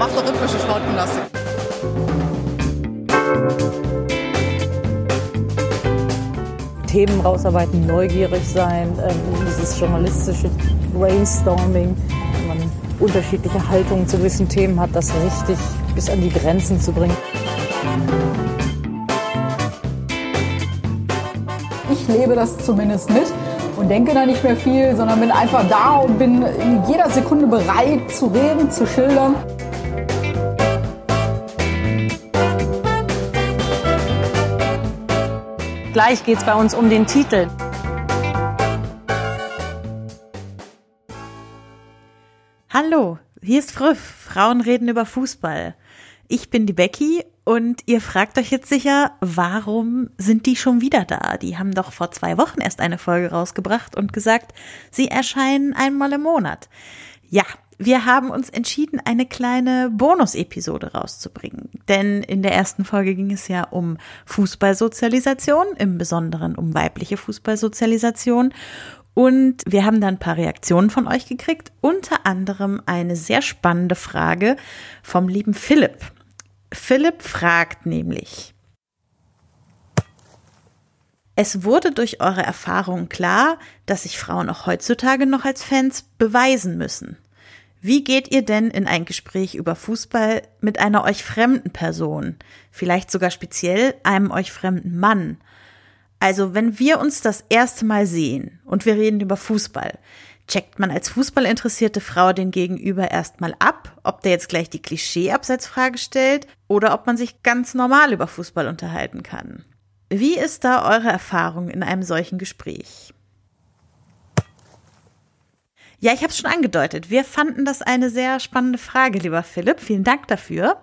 mach doch rhythmische Sportgymnastik. Themen rausarbeiten, neugierig sein, ähm, dieses journalistische Brainstorming, wenn man unterschiedliche Haltungen zu gewissen Themen hat, das richtig bis an die Grenzen zu bringen. Ich lebe das zumindest mit und denke da nicht mehr viel, sondern bin einfach da und bin in jeder Sekunde bereit zu reden, zu schildern. Gleich geht es bei uns um den Titel. Hallo, hier ist Früff. Frauen reden über Fußball. Ich bin die Becky und ihr fragt euch jetzt sicher, warum sind die schon wieder da? Die haben doch vor zwei Wochen erst eine Folge rausgebracht und gesagt, sie erscheinen einmal im Monat. Ja, wir haben uns entschieden, eine kleine Bonus-Episode rauszubringen. Denn in der ersten Folge ging es ja um Fußballsozialisation, im Besonderen um weibliche Fußballsozialisation. Und wir haben dann ein paar Reaktionen von euch gekriegt, unter anderem eine sehr spannende Frage vom lieben Philipp. Philipp fragt nämlich, es wurde durch eure Erfahrungen klar, dass sich Frauen auch heutzutage noch als Fans beweisen müssen. Wie geht ihr denn in ein Gespräch über Fußball mit einer euch fremden Person, vielleicht sogar speziell einem euch fremden Mann? Also, wenn wir uns das erste Mal sehen und wir reden über Fußball, checkt man als fußballinteressierte Frau den Gegenüber erstmal ab, ob der jetzt gleich die Klischee-Abseitsfrage stellt oder ob man sich ganz normal über Fußball unterhalten kann. Wie ist da eure Erfahrung in einem solchen Gespräch? Ja, ich habe es schon angedeutet. Wir fanden das eine sehr spannende Frage, lieber Philipp. Vielen Dank dafür.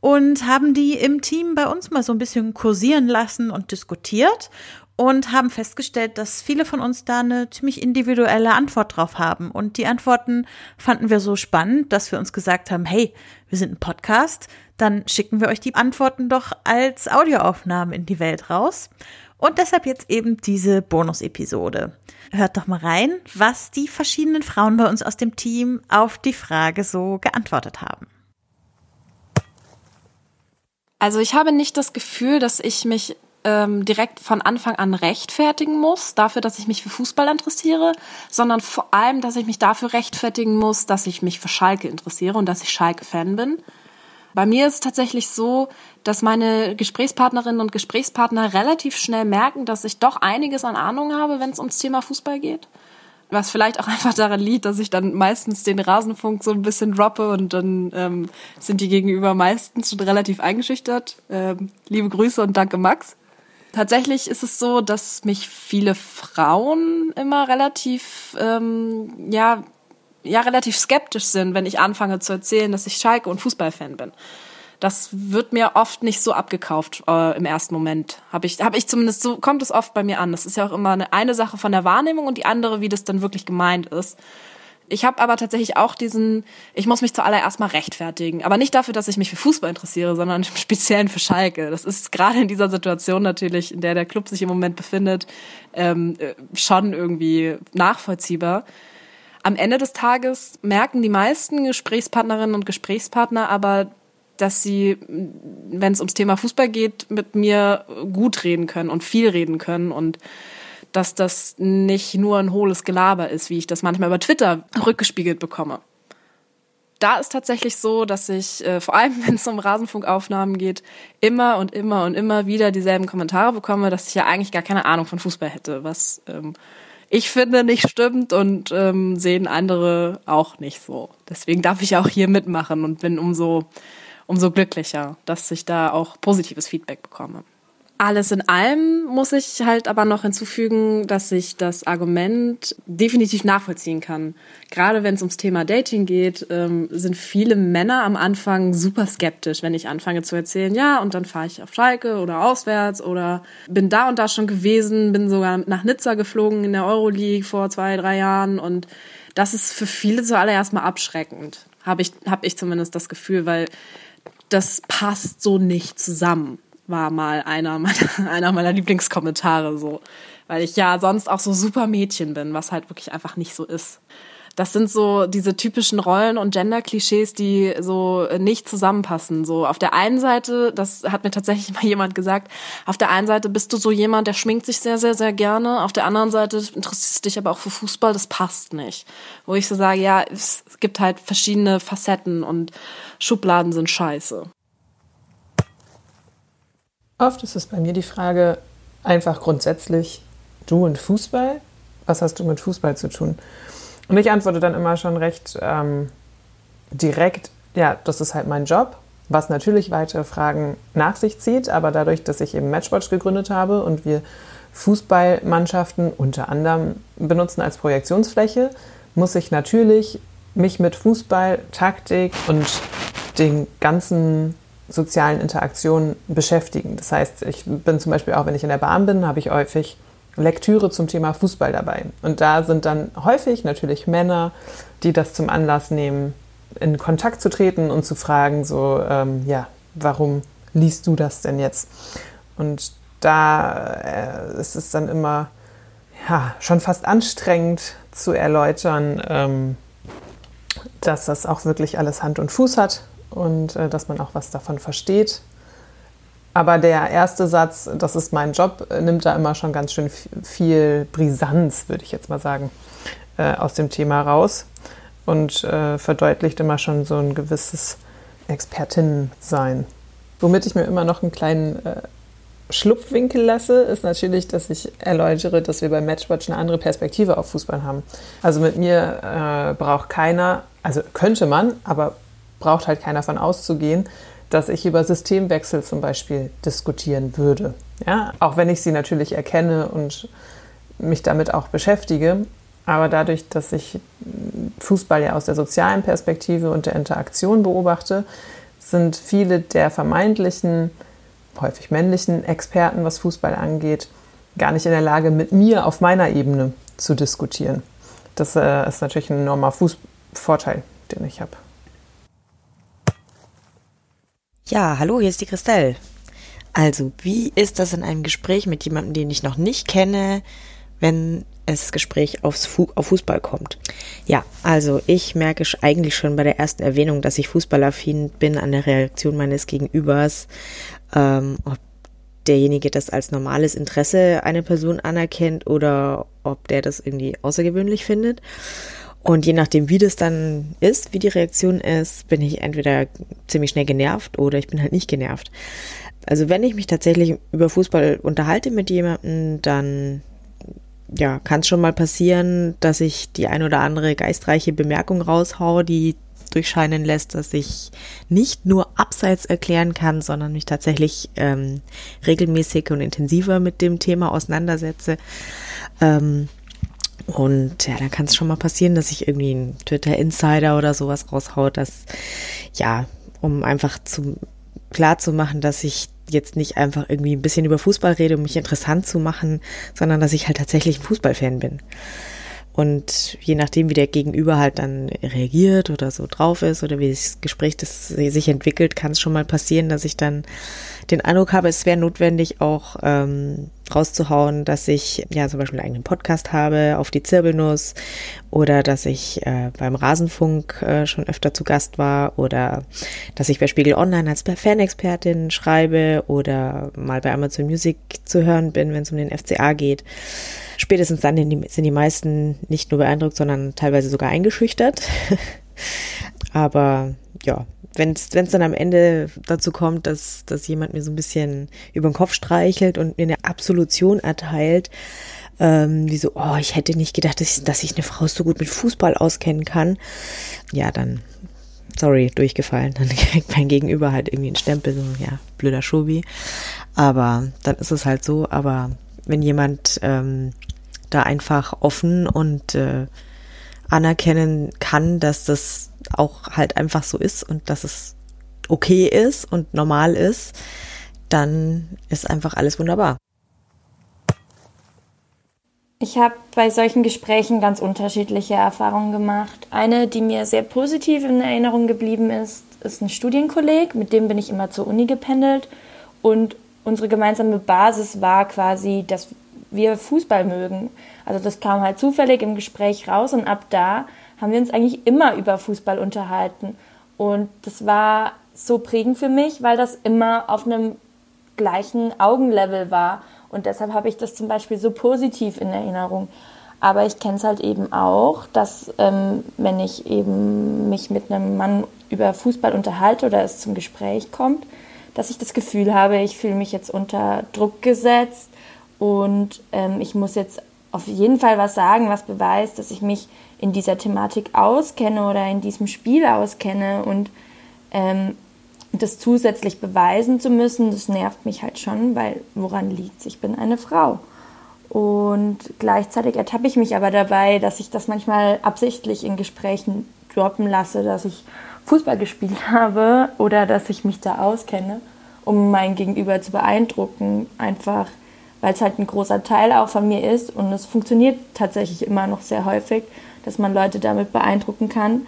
Und haben die im Team bei uns mal so ein bisschen kursieren lassen und diskutiert und haben festgestellt, dass viele von uns da eine ziemlich individuelle Antwort drauf haben. Und die Antworten fanden wir so spannend, dass wir uns gesagt haben, hey, wir sind ein Podcast, dann schicken wir euch die Antworten doch als Audioaufnahmen in die Welt raus. Und deshalb jetzt eben diese Bonus-Episode. Hört doch mal rein, was die verschiedenen Frauen bei uns aus dem Team auf die Frage so geantwortet haben. Also ich habe nicht das Gefühl, dass ich mich ähm, direkt von Anfang an rechtfertigen muss dafür, dass ich mich für Fußball interessiere, sondern vor allem, dass ich mich dafür rechtfertigen muss, dass ich mich für Schalke interessiere und dass ich Schalke-Fan bin. Bei mir ist es tatsächlich so, dass meine Gesprächspartnerinnen und Gesprächspartner relativ schnell merken, dass ich doch einiges an Ahnung habe, wenn es ums Thema Fußball geht. Was vielleicht auch einfach daran liegt, dass ich dann meistens den Rasenfunk so ein bisschen droppe und dann ähm, sind die gegenüber meistens schon relativ eingeschüchtert. Ähm, liebe Grüße und danke Max. Tatsächlich ist es so, dass mich viele Frauen immer relativ ähm, ja ja relativ skeptisch sind, wenn ich anfange zu erzählen, dass ich Schalke und Fußballfan bin. Das wird mir oft nicht so abgekauft äh, im ersten Moment. Habe ich, hab ich zumindest so kommt es oft bei mir an. Das ist ja auch immer eine, eine Sache von der Wahrnehmung und die andere, wie das dann wirklich gemeint ist. Ich habe aber tatsächlich auch diesen, ich muss mich zuallererst mal rechtfertigen. Aber nicht dafür, dass ich mich für Fußball interessiere, sondern im Speziellen für Schalke. Das ist gerade in dieser Situation natürlich, in der der Club sich im Moment befindet, ähm, äh, schon irgendwie nachvollziehbar am Ende des Tages merken die meisten Gesprächspartnerinnen und Gesprächspartner aber, dass sie, wenn es ums Thema Fußball geht, mit mir gut reden können und viel reden können und dass das nicht nur ein hohles Gelaber ist, wie ich das manchmal über Twitter rückgespiegelt bekomme. Da ist tatsächlich so, dass ich, äh, vor allem wenn es um Rasenfunkaufnahmen geht, immer und immer und immer wieder dieselben Kommentare bekomme, dass ich ja eigentlich gar keine Ahnung von Fußball hätte, was ähm, ich finde nicht stimmt und ähm, sehen andere auch nicht so. Deswegen darf ich auch hier mitmachen und bin umso, umso glücklicher, dass ich da auch positives Feedback bekomme. Alles in allem muss ich halt aber noch hinzufügen, dass ich das Argument definitiv nachvollziehen kann. Gerade wenn es ums Thema Dating geht, ähm, sind viele Männer am Anfang super skeptisch, wenn ich anfange zu erzählen, ja, und dann fahre ich auf Schalke oder auswärts oder bin da und da schon gewesen, bin sogar nach Nizza geflogen in der Euroleague vor zwei, drei Jahren und das ist für viele zuallererst mal abschreckend. Habe ich, hab ich zumindest das Gefühl, weil das passt so nicht zusammen war mal einer meiner, einer meiner Lieblingskommentare so. Weil ich ja sonst auch so super Mädchen bin, was halt wirklich einfach nicht so ist. das sind so diese typischen Rollen und Gender-Klischees, die so nicht zusammenpassen. So auf der einen Seite, das hat mir tatsächlich mal jemand gesagt, auf der einen Seite bist du so jemand, der schminkt sich sehr, sehr, sehr gerne. Auf der anderen Seite interessierst du dich aber auch für Fußball, das passt nicht. Wo ich so sage, ja, es gibt halt verschiedene Facetten und Schubladen sind scheiße. Oft ist es bei mir die Frage, einfach grundsätzlich, du und Fußball, was hast du mit Fußball zu tun? Und ich antworte dann immer schon recht ähm, direkt, ja, das ist halt mein Job, was natürlich weitere Fragen nach sich zieht, aber dadurch, dass ich eben Matchwatch gegründet habe und wir Fußballmannschaften unter anderem benutzen als Projektionsfläche, muss ich natürlich mich mit Fußball, Taktik und den ganzen sozialen Interaktionen beschäftigen. Das heißt, ich bin zum Beispiel auch, wenn ich in der Bahn bin, habe ich häufig Lektüre zum Thema Fußball dabei. Und da sind dann häufig natürlich Männer, die das zum Anlass nehmen, in Kontakt zu treten und zu fragen, so, ähm, ja, warum liest du das denn jetzt? Und da äh, ist es dann immer ja, schon fast anstrengend zu erläutern, ähm, dass das auch wirklich alles Hand und Fuß hat und äh, dass man auch was davon versteht. Aber der erste Satz, das ist mein Job, nimmt da immer schon ganz schön viel Brisanz, würde ich jetzt mal sagen, äh, aus dem Thema raus und äh, verdeutlicht immer schon so ein gewisses Expertinnensein. Womit ich mir immer noch einen kleinen äh, Schlupfwinkel lasse, ist natürlich, dass ich erläutere, dass wir bei Matchwatch eine andere Perspektive auf Fußball haben. Also mit mir äh, braucht keiner, also könnte man, aber braucht halt keiner von auszugehen, dass ich über Systemwechsel zum Beispiel diskutieren würde. Ja, auch wenn ich sie natürlich erkenne und mich damit auch beschäftige. Aber dadurch, dass ich Fußball ja aus der sozialen Perspektive und der Interaktion beobachte, sind viele der vermeintlichen, häufig männlichen Experten, was Fußball angeht, gar nicht in der Lage, mit mir auf meiner Ebene zu diskutieren. Das äh, ist natürlich ein enormer Fuß Vorteil, den ich habe. Ja, hallo, hier ist die Christelle. Also, wie ist das in einem Gespräch mit jemandem, den ich noch nicht kenne, wenn es Gespräch aufs Fu auf Fußball kommt? Ja, also ich merke eigentlich schon bei der ersten Erwähnung, dass ich fußballaffin bin an der Reaktion meines Gegenübers, ähm, ob derjenige das als normales Interesse eine Person anerkennt oder ob der das irgendwie außergewöhnlich findet. Und je nachdem, wie das dann ist, wie die Reaktion ist, bin ich entweder ziemlich schnell genervt oder ich bin halt nicht genervt. Also wenn ich mich tatsächlich über Fußball unterhalte mit jemandem, dann ja, kann es schon mal passieren, dass ich die ein oder andere geistreiche Bemerkung raushau, die durchscheinen lässt, dass ich nicht nur abseits erklären kann, sondern mich tatsächlich ähm, regelmäßig und intensiver mit dem Thema auseinandersetze. Ähm, und ja, dann kann es schon mal passieren, dass ich irgendwie einen Twitter-Insider oder sowas raushaut, dass, ja, um einfach zu klar zu machen, dass ich jetzt nicht einfach irgendwie ein bisschen über Fußball rede, um mich interessant zu machen, sondern dass ich halt tatsächlich ein Fußballfan bin. Und je nachdem, wie der Gegenüber halt dann reagiert oder so drauf ist oder wie das Gespräch das sich entwickelt, kann es schon mal passieren, dass ich dann den Eindruck habe, es wäre notwendig, auch ähm, rauszuhauen, dass ich ja zum Beispiel einen eigenen Podcast habe auf die Zirbelnuss oder dass ich äh, beim Rasenfunk äh, schon öfter zu Gast war oder dass ich bei Spiegel Online als Fanexpertin schreibe oder mal bei Amazon Music zu hören bin, wenn es um den FCA geht. Spätestens dann sind die meisten nicht nur beeindruckt, sondern teilweise sogar eingeschüchtert. Aber ja, wenn es dann am Ende dazu kommt, dass, dass jemand mir so ein bisschen über den Kopf streichelt und mir eine Absolution erteilt, ähm, wie so, oh, ich hätte nicht gedacht, dass ich, dass ich eine Frau so gut mit Fußball auskennen kann, ja, dann, sorry, durchgefallen. Dann kriegt mein Gegenüber halt irgendwie einen Stempel, so, ja, blöder Schobi. Aber dann ist es halt so, aber wenn jemand ähm, da einfach offen und äh, anerkennen kann, dass das auch halt einfach so ist und dass es okay ist und normal ist, dann ist einfach alles wunderbar. Ich habe bei solchen Gesprächen ganz unterschiedliche Erfahrungen gemacht. Eine, die mir sehr positiv in Erinnerung geblieben ist, ist ein Studienkolleg, mit dem bin ich immer zur Uni gependelt und unsere gemeinsame Basis war quasi, dass wir Fußball mögen. Also das kam halt zufällig im Gespräch raus und ab da haben wir uns eigentlich immer über Fußball unterhalten. Und das war so prägend für mich, weil das immer auf einem gleichen Augenlevel war. Und deshalb habe ich das zum Beispiel so positiv in Erinnerung. Aber ich kenne es halt eben auch, dass ähm, wenn ich eben mich mit einem Mann über Fußball unterhalte oder es zum Gespräch kommt, dass ich das Gefühl habe, ich fühle mich jetzt unter Druck gesetzt und ähm, ich muss jetzt auf jeden Fall was sagen, was beweist, dass ich mich in dieser Thematik auskenne oder in diesem Spiel auskenne und ähm, das zusätzlich beweisen zu müssen, das nervt mich halt schon, weil woran liegt Ich bin eine Frau. Und gleichzeitig ertappe ich mich aber dabei, dass ich das manchmal absichtlich in Gesprächen droppen lasse, dass ich Fußball gespielt habe oder dass ich mich da auskenne, um mein Gegenüber zu beeindrucken. Einfach, weil es halt ein großer Teil auch von mir ist und es funktioniert tatsächlich immer noch sehr häufig, dass man Leute damit beeindrucken kann.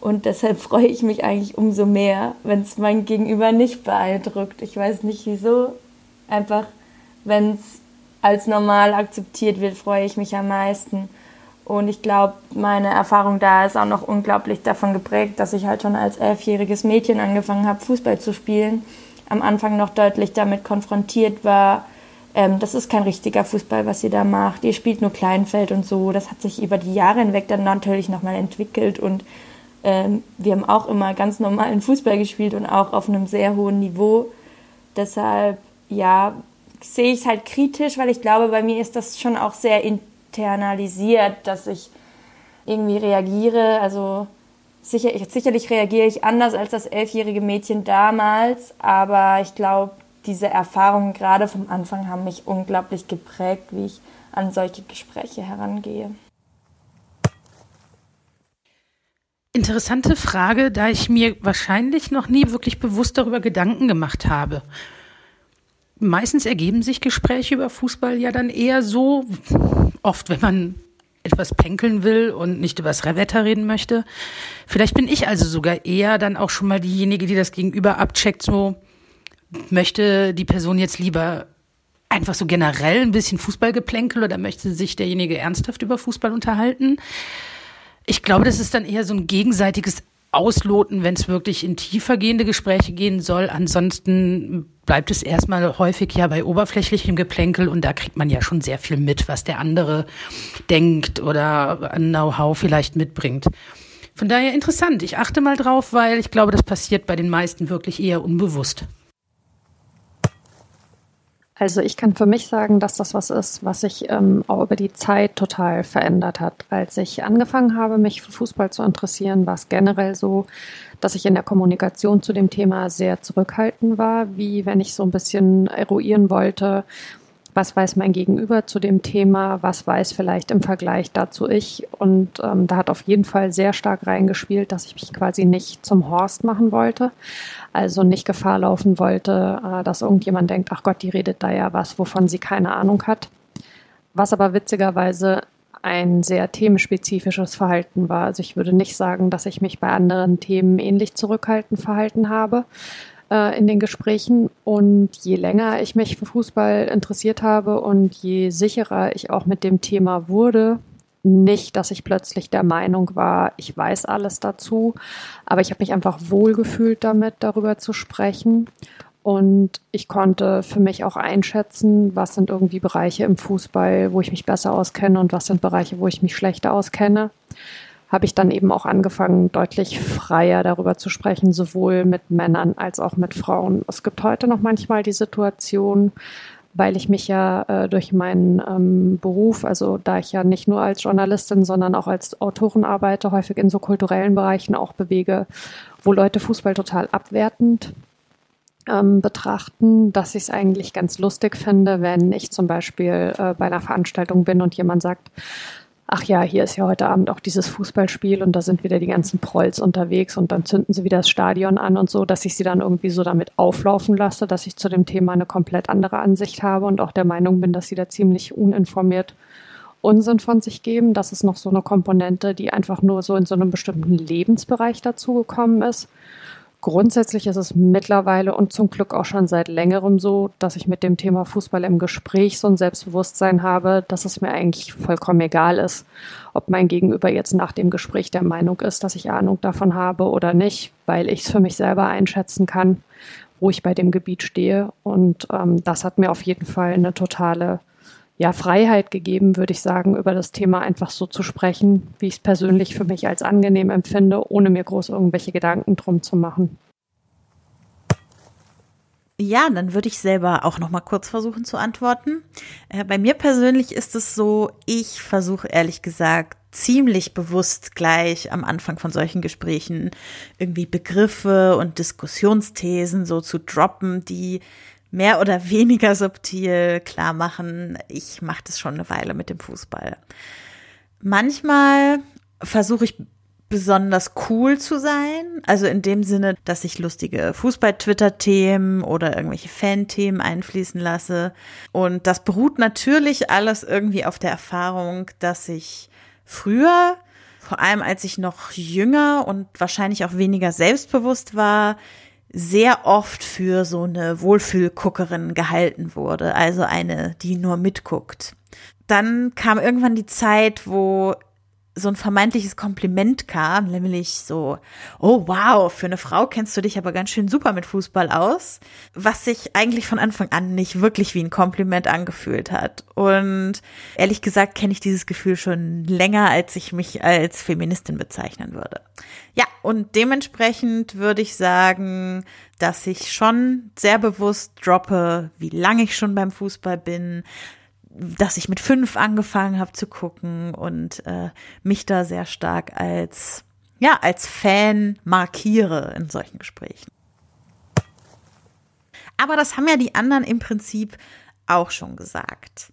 Und deshalb freue ich mich eigentlich umso mehr, wenn es mein Gegenüber nicht beeindruckt. Ich weiß nicht wieso. Einfach, wenn es als normal akzeptiert wird, freue ich mich am meisten. Und ich glaube, meine Erfahrung da ist auch noch unglaublich davon geprägt, dass ich halt schon als elfjähriges Mädchen angefangen habe, Fußball zu spielen. Am Anfang noch deutlich damit konfrontiert war, ähm, das ist kein richtiger Fußball, was ihr da macht. Ihr spielt nur Kleinfeld und so. Das hat sich über die Jahre hinweg dann natürlich nochmal entwickelt und ähm, wir haben auch immer ganz normalen Fußball gespielt und auch auf einem sehr hohen Niveau. Deshalb, ja, sehe ich es halt kritisch, weil ich glaube, bei mir ist das schon auch sehr internalisiert, dass ich irgendwie reagiere. Also sicher, sicherlich reagiere ich anders als das elfjährige Mädchen damals, aber ich glaube, diese Erfahrungen gerade vom Anfang haben mich unglaublich geprägt, wie ich an solche Gespräche herangehe. Interessante Frage, da ich mir wahrscheinlich noch nie wirklich bewusst darüber Gedanken gemacht habe meistens ergeben sich Gespräche über Fußball ja dann eher so, oft wenn man etwas penkeln will und nicht über das Wetter reden möchte. Vielleicht bin ich also sogar eher dann auch schon mal diejenige, die das Gegenüber abcheckt, so möchte die Person jetzt lieber einfach so generell ein bisschen Fußballgeplänkel oder möchte sich derjenige ernsthaft über Fußball unterhalten. Ich glaube, das ist dann eher so ein gegenseitiges ausloten, wenn es wirklich in tiefer gehende Gespräche gehen soll. Ansonsten bleibt es erstmal häufig ja bei oberflächlichem Geplänkel und da kriegt man ja schon sehr viel mit, was der andere denkt oder an Know-how vielleicht mitbringt. Von daher interessant. Ich achte mal drauf, weil ich glaube, das passiert bei den meisten wirklich eher unbewusst. Also ich kann für mich sagen, dass das was ist, was sich ähm, auch über die Zeit total verändert hat. Als ich angefangen habe, mich für Fußball zu interessieren, war es generell so, dass ich in der Kommunikation zu dem Thema sehr zurückhaltend war, wie wenn ich so ein bisschen eruieren wollte, was weiß mein Gegenüber zu dem Thema, was weiß vielleicht im Vergleich dazu ich. Und ähm, da hat auf jeden Fall sehr stark reingespielt, dass ich mich quasi nicht zum Horst machen wollte. Also nicht Gefahr laufen wollte, äh, dass irgendjemand denkt, ach Gott, die redet da ja was, wovon sie keine Ahnung hat. Was aber witzigerweise ein sehr themenspezifisches Verhalten war. Also ich würde nicht sagen, dass ich mich bei anderen Themen ähnlich zurückhaltend verhalten habe, äh, in den Gesprächen. Und je länger ich mich für Fußball interessiert habe und je sicherer ich auch mit dem Thema wurde, nicht, dass ich plötzlich der Meinung war, ich weiß alles dazu, aber ich habe mich einfach wohlgefühlt damit, darüber zu sprechen. Und ich konnte für mich auch einschätzen, was sind irgendwie Bereiche im Fußball, wo ich mich besser auskenne und was sind Bereiche, wo ich mich schlechter auskenne habe ich dann eben auch angefangen, deutlich freier darüber zu sprechen, sowohl mit Männern als auch mit Frauen. Es gibt heute noch manchmal die Situation, weil ich mich ja äh, durch meinen ähm, Beruf, also da ich ja nicht nur als Journalistin, sondern auch als Autorin arbeite, häufig in so kulturellen Bereichen auch bewege, wo Leute Fußball total abwertend ähm, betrachten, dass ich es eigentlich ganz lustig finde, wenn ich zum Beispiel äh, bei einer Veranstaltung bin und jemand sagt, ach ja, hier ist ja heute Abend auch dieses Fußballspiel und da sind wieder die ganzen Prolls unterwegs und dann zünden sie wieder das Stadion an und so, dass ich sie dann irgendwie so damit auflaufen lasse, dass ich zu dem Thema eine komplett andere Ansicht habe und auch der Meinung bin, dass sie da ziemlich uninformiert Unsinn von sich geben. Das ist noch so eine Komponente, die einfach nur so in so einem bestimmten Lebensbereich dazugekommen ist. Grundsätzlich ist es mittlerweile und zum Glück auch schon seit längerem so, dass ich mit dem Thema Fußball im Gespräch so ein Selbstbewusstsein habe, dass es mir eigentlich vollkommen egal ist, ob mein Gegenüber jetzt nach dem Gespräch der Meinung ist, dass ich Ahnung davon habe oder nicht, weil ich es für mich selber einschätzen kann, wo ich bei dem Gebiet stehe. Und ähm, das hat mir auf jeden Fall eine totale ja, Freiheit gegeben, würde ich sagen, über das Thema einfach so zu sprechen, wie ich es persönlich für mich als angenehm empfinde, ohne mir groß irgendwelche Gedanken drum zu machen. Ja, dann würde ich selber auch noch mal kurz versuchen zu antworten. Äh, bei mir persönlich ist es so, ich versuche ehrlich gesagt ziemlich bewusst gleich am Anfang von solchen Gesprächen irgendwie Begriffe und Diskussionsthesen so zu droppen, die mehr oder weniger subtil klar machen, ich mache das schon eine Weile mit dem Fußball. Manchmal versuche ich besonders cool zu sein, also in dem Sinne, dass ich lustige Fußball-Twitter-Themen oder irgendwelche Fan-Themen einfließen lasse. Und das beruht natürlich alles irgendwie auf der Erfahrung, dass ich früher, vor allem als ich noch jünger und wahrscheinlich auch weniger selbstbewusst war, sehr oft für so eine Wohlfühlguckerin gehalten wurde, also eine, die nur mitguckt. Dann kam irgendwann die Zeit, wo so ein vermeintliches Kompliment kam, nämlich so, oh wow, für eine Frau kennst du dich aber ganz schön super mit Fußball aus, was sich eigentlich von Anfang an nicht wirklich wie ein Kompliment angefühlt hat. Und ehrlich gesagt kenne ich dieses Gefühl schon länger, als ich mich als Feministin bezeichnen würde. Ja, und dementsprechend würde ich sagen, dass ich schon sehr bewusst droppe, wie lange ich schon beim Fußball bin, dass ich mit fünf angefangen habe zu gucken und äh, mich da sehr stark als ja als Fan markiere in solchen Gesprächen. Aber das haben ja die anderen im Prinzip auch schon gesagt.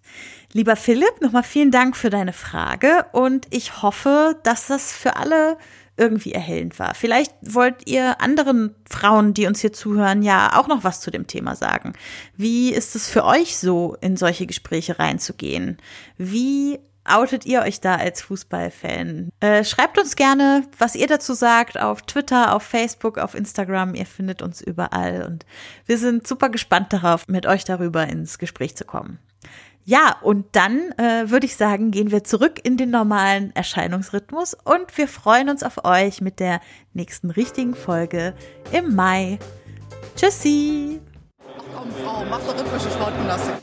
Lieber Philipp, nochmal vielen Dank für deine Frage und ich hoffe, dass das für alle irgendwie erhellend war. Vielleicht wollt ihr anderen Frauen, die uns hier zuhören, ja auch noch was zu dem Thema sagen. Wie ist es für euch so, in solche Gespräche reinzugehen? Wie outet ihr euch da als Fußballfan? Äh, schreibt uns gerne, was ihr dazu sagt, auf Twitter, auf Facebook, auf Instagram. Ihr findet uns überall und wir sind super gespannt darauf, mit euch darüber ins Gespräch zu kommen. Ja, und dann äh, würde ich sagen, gehen wir zurück in den normalen Erscheinungsrhythmus und wir freuen uns auf euch mit der nächsten richtigen Folge im Mai. Tschüssi! Ach komm, Frau, mach doch rhythmische Sportgymnastik.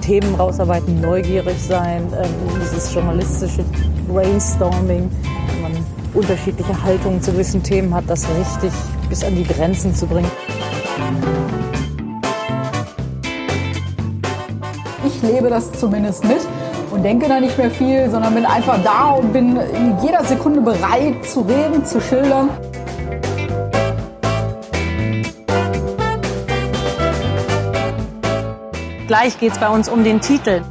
Themen rausarbeiten, neugierig sein, ähm, dieses journalistische Brainstorming, wenn man unterschiedliche Haltungen zu gewissen Themen hat, das richtig bis an die Grenzen zu bringen. Ich lebe das zumindest mit und denke da nicht mehr viel, sondern bin einfach da und bin in jeder Sekunde bereit zu reden, zu schildern. Gleich geht es bei uns um den Titel.